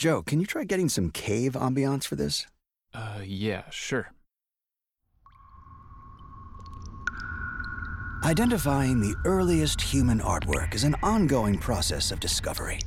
Joe, can you try getting some cave ambiance for this? Uh, yeah, sure. Identifying the earliest human artwork is an ongoing process of discovery.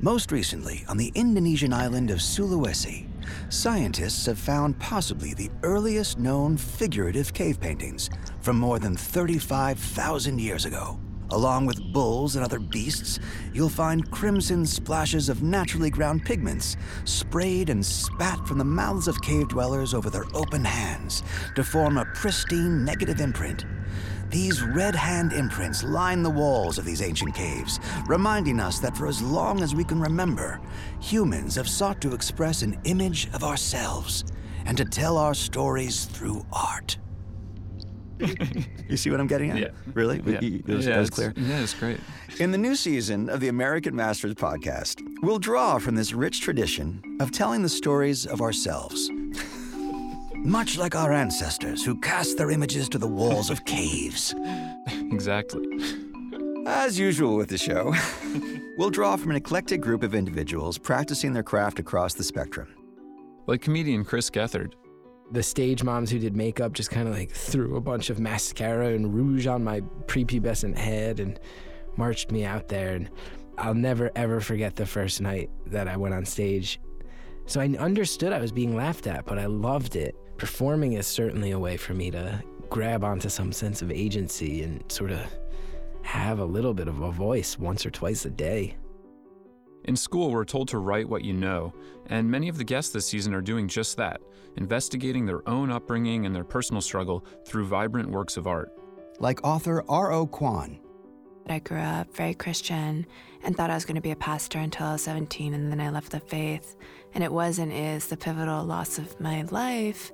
Most recently, on the Indonesian island of Sulawesi, scientists have found possibly the earliest known figurative cave paintings from more than 35,000 years ago. Along with bulls and other beasts, you'll find crimson splashes of naturally ground pigments sprayed and spat from the mouths of cave dwellers over their open hands to form a pristine negative imprint. These red hand imprints line the walls of these ancient caves, reminding us that for as long as we can remember, humans have sought to express an image of ourselves and to tell our stories through art. You see what I'm getting at? Yeah. Really? Yeah, You- It was, yeah, that was it's- clear? Yeah, it's great. In the new season of the American Masters podcast, we'll draw from this rich tradition of telling the stories of ourselves. Much like our ancestors who cast their images to the walls of caves. Exactly. As usual with the show, we'll draw from an eclectic group of individuals practicing their craft across the spectrum. Like comedian Chris Gethard. The stage moms who did makeup just kind of like threw a bunch of mascara and rouge on my prepubescent head and marched me out there. And I'll never ever forget the first night that I went on stage. So I understood I was being laughed at, but I loved it. Performing is certainly a way for me to grab onto some sense of agency and sort of have a little bit of a voice once or twice a day. In school, we're told to write what you know, and many of the guests this season are doing just that, investigating their own upbringing and their personal struggle through vibrant works of art. Like author R.O. Kwon, I grew up very Christian and thought I was going to be a pastor until I was 17, and then I left the faith. And it was and is the pivotal loss of my life.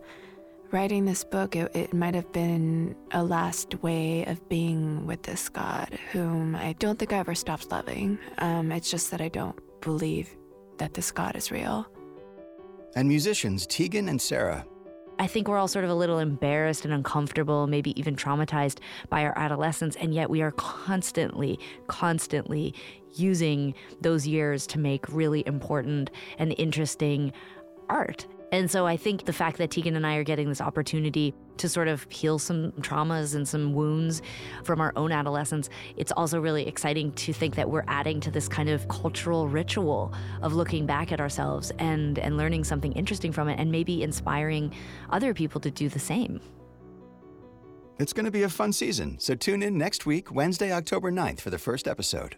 Writing this book, it, it might have been a last way of being with this God, whom I don't think I ever stopped loving. Um, it's just that I don't believe that this God is real. and musicians Tegan and Sara. I think we're all sort of a little embarrassed and uncomfortable, maybe even traumatized by our adolescence. And yet we are constantly, constantly using those years to make really important and interesting art. And so I think the fact that Tegan and I are getting this opportunity to sort of heal some traumas and some wounds from our own adolescence, it's also really exciting to think that we're adding to this kind of cultural ritual of looking back at ourselves and, and learning something interesting from it and maybe inspiring other people to do the same. It's going to be a fun season, so tune in next week, Wednesday, October 9th, for the first episode.